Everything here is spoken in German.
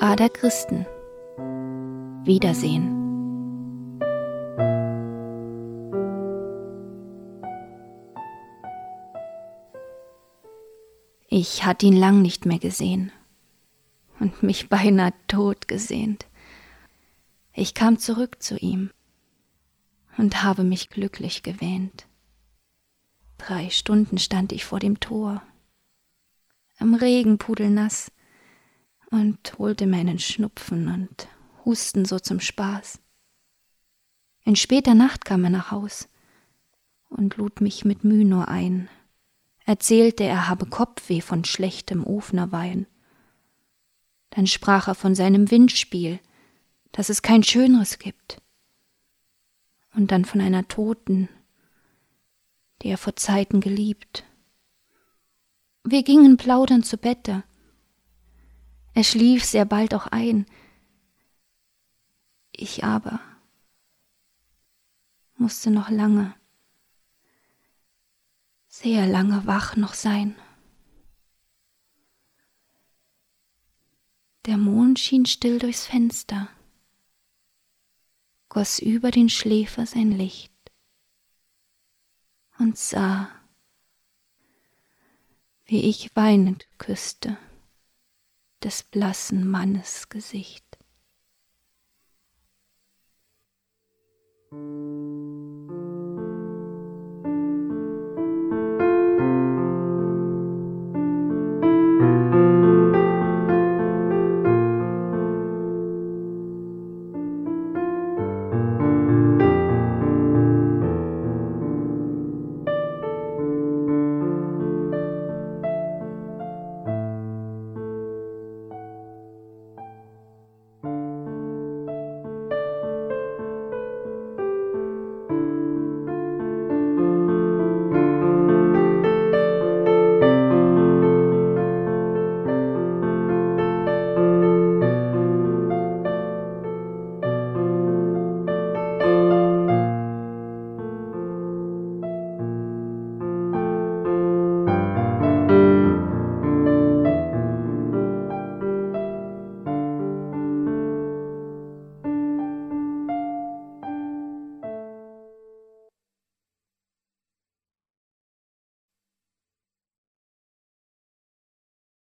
Ader Christen. Wiedersehen. Ich hatte ihn lang nicht mehr gesehen und mich beinahe tot gesehnt. Ich kam zurück zu ihm und habe mich glücklich gewähnt. Drei Stunden stand ich vor dem Tor, am Regen pudelnass, und holte mir einen Schnupfen und Husten so zum Spaß. In später Nacht kam er nach Haus und lud mich mit Müh nur ein, erzählte, er habe Kopfweh von schlechtem Ofnerwein. Dann sprach er von seinem Windspiel, dass es kein schöneres gibt, und dann von einer Toten, die er vor Zeiten geliebt. Wir gingen plaudernd zu Bette. Er schlief sehr bald auch ein. Ich aber musste noch lange, sehr lange wach noch sein. Der Mond schien still durchs Fenster, goss über den Schläfer sein Licht und sah, wie ich weinend küsste des blassen Mannes Gesicht.